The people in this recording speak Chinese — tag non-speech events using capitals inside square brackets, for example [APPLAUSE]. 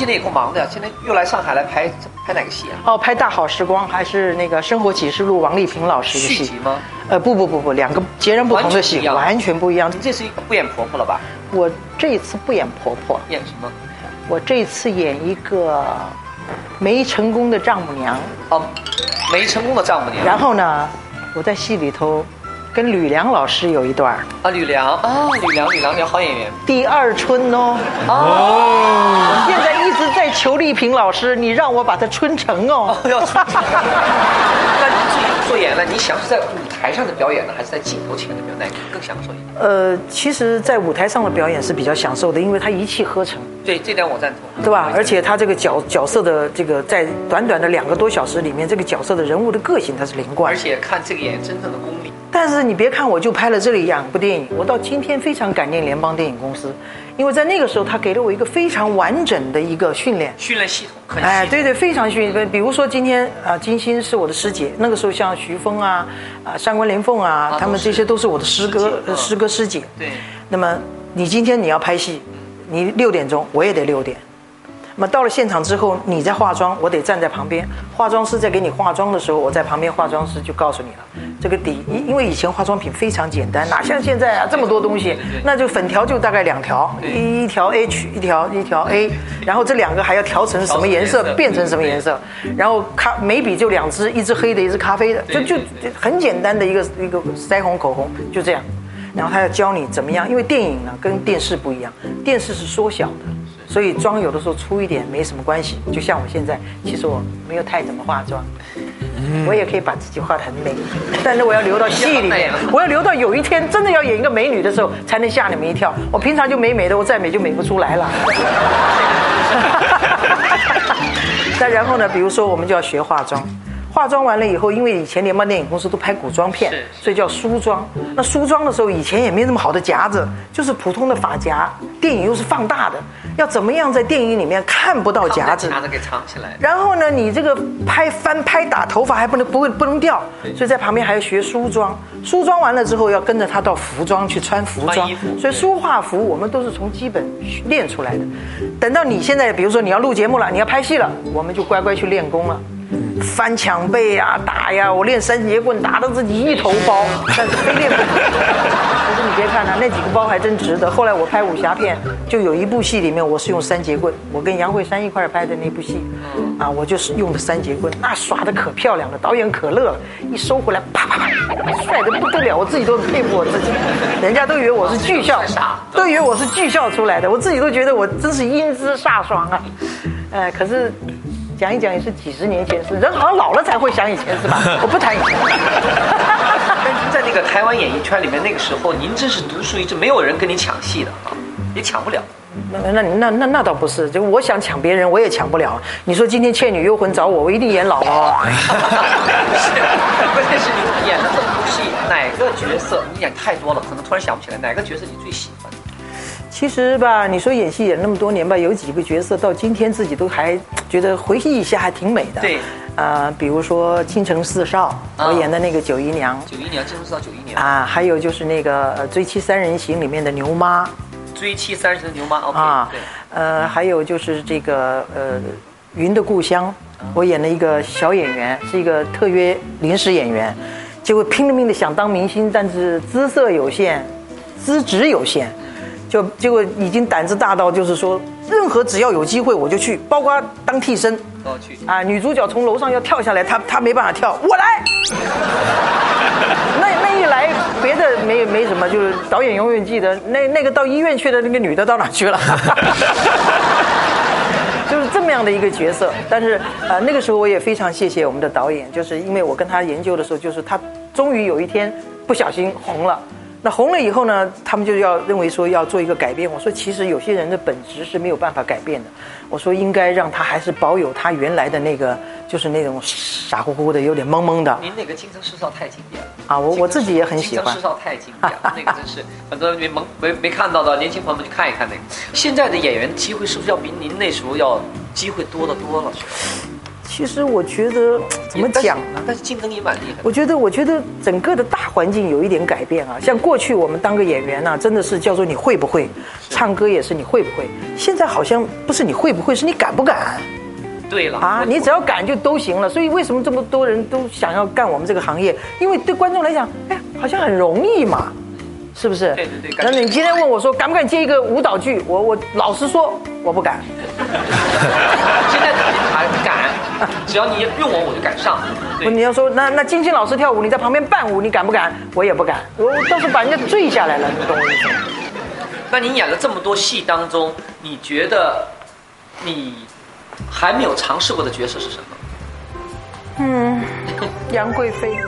今年有空忙的呀，今天又来上海来拍拍哪个戏啊？哦，拍《大好时光》还是那个《生活启示录》王丽萍老师的戏续集吗？呃，不不不不，两个截然不同的戏，完全不一样。你这次不演婆婆了吧？我这一次不演婆婆，演什么？我这一次演一个没成功的丈母娘。哦，没成功的丈母娘。然后呢，我在戏里头跟吕梁老师有一段儿啊，吕梁啊，吕梁，吕梁，你好演员。第二春哦。哦。现在一直在求丽萍老师，你让我把它春成哦。要春成。[LAUGHS] 那你自己做演了，你想是在舞台上的表演呢，还是在镜头前的表演？哪个更享受一点？呃，其实，在舞台上的表演是比较享受的，因为它一气呵成。对，这点我赞同，对吧？而且他这个角角色的这个，在短短的两个多小时里面，这个角色的人物的个性它是连贯。而且看这个演员真正的功力。但是你别看我就拍了这里两部电影，我到今天非常感念联邦电影公司，因为在那个时候他给了我一个非常完整的一个训练。训练系统。哎，对对，非常训练。比如说今天啊，金星是我的师姐，那个时候像徐峰啊、啊上官连凤啊，他们这些都是我的师哥、师哥师姐。对。那么你今天你要拍戏，你六点钟我也得六点。那么到了现场之后，你在化妆，我得站在旁边。化妆师在给你化妆的时候，我在旁边，化妆师就告诉你了，这个底，因因为以前化妆品非常简单，哪像现在啊这么多东西，那就粉条就大概两条，一条 H，一条一条 A，然后这两个还要调成什么颜色，变成什么颜色，然后咖眉笔就两支，一支黑的，一支咖啡的，就就很简单的一个一个腮红口红就这样，然后他要教你怎么样，因为电影呢跟电视不一样，电视是缩小的。所以妆有的时候粗一点没什么关系，就像我现在，其实我没有太怎么化妆，我也可以把自己画得很美，但是我要留到戏里面，[LAUGHS] 我要留到有一天真的要演一个美女的时候，才能吓你们一跳。我平常就美美的，我再美就美不出来了。[LAUGHS] [LAUGHS] 再然后呢，比如说我们就要学化妆。化妆完了以后，因为以前联邦电影公司都拍古装片，所以叫梳妆。那梳妆的时候，以前也没那么好的夹子，就是普通的发夹。电影又是放大的，要怎么样在电影里面看不到夹子？夹子给藏起来。然后呢，你这个拍翻拍打头发还不能不会不能掉，所以在旁边还要学梳妆。梳妆完了之后，要跟着他到服装去穿服装。所以梳化服我们都是从基本练出来的。等到你现在，比如说你要录节目了，你要拍戏了，我们就乖乖去练功了。翻墙背呀，打呀，我练三节棍打得自己一头包，[LAUGHS] 但是非练不可。可是你别看他那几个包还真值得。后来我拍武侠片，就有一部戏里面我是用三节棍，我跟杨慧珊一块拍的那部戏，啊，我就是用的三节棍，那耍的可漂亮了，导演可乐了，一收回来啪啪啪，帅的不得了，我自己都佩服我自己，人家都以为我是巨校，都以为我是巨校出来的，我自己都觉得我真是英姿飒爽啊，哎，可是。讲一讲也是几十年前事，人好像老了才会想以前是吧？[LAUGHS] 我不谈以前。[LAUGHS] 但是在那个台湾演艺圈里面，那个时候您真是独树一帜，没有人跟你抢戏的啊，也抢不了。那那那那那倒不是，就我想抢别人，我也抢不了。你说今天《倩女幽魂》找我，我一定演老了。[LAUGHS] 关键是你演了这么多戏，哪个角色你演太多了，可能突然想不起来哪个角色你最喜欢。其实吧，你说演戏演那么多年吧，有几个角色到今天自己都还觉得回忆一下还挺美的。对，呃，比如说《倾城四少》，我演的那个九姨娘。九姨娘，《倾城四少》九姨娘。啊，还有就是那个《追妻三人行》里面的牛妈。追妻三人行的牛妈。啊。对。呃，还有就是这个呃，《云的故乡》，我演了一个小演员，是一个特约临时演员，结果拼了命的想当明星，但是姿色有限，资质有限。就结果已经胆子大到，就是说，任何只要有机会我就去，包括当替身，啊。女主角从楼上要跳下来，她她没办法跳，我来。[LAUGHS] 那那一来，别的没没什么，就是导演永远记得那那个到医院去的那个女的到哪去了。[LAUGHS] 就是这么样的一个角色，但是呃那个时候我也非常谢谢我们的导演，就是因为我跟他研究的时候，就是他终于有一天不小心红了。那红了以后呢，他们就要认为说要做一个改变。我说其实有些人的本质是没有办法改变的。我说应该让他还是保有他原来的那个，就是那种傻乎乎的、有点懵懵的。您那个《京城四少》太经典了啊！我我自己也很喜欢。《京城四少》太经典了，那个真是 [LAUGHS] 很多没懵没没看到的年轻朋友们去看一看那个。现在的演员机会是不是要比您那时候要机会多得多了？其实我觉得怎么讲呢？但是竞争也蛮厉害。我觉得，我觉得整个的大环境有一点改变啊。像过去我们当个演员呢，真的是叫做你会不会。唱歌也是你会不会。现在好像不是你会不会，是你敢不敢。对了啊，你只要敢就都行了。所以为什么这么多人都想要干我们这个行业？因为对观众来讲，哎，好像很容易嘛，是不是？对对对。那你今天问我说敢不敢接一个舞蹈剧？我我老实说，我不敢。[LAUGHS] [LAUGHS] 只要你用我，我就敢上。你要说那那金星老师跳舞，你在旁边伴舞，你敢不敢？我也不敢。我倒是把人家坠下来了，你懂我意思吗？那你演了这么多戏当中，你觉得你？还没有尝试过的角色是什么？嗯，杨贵妃。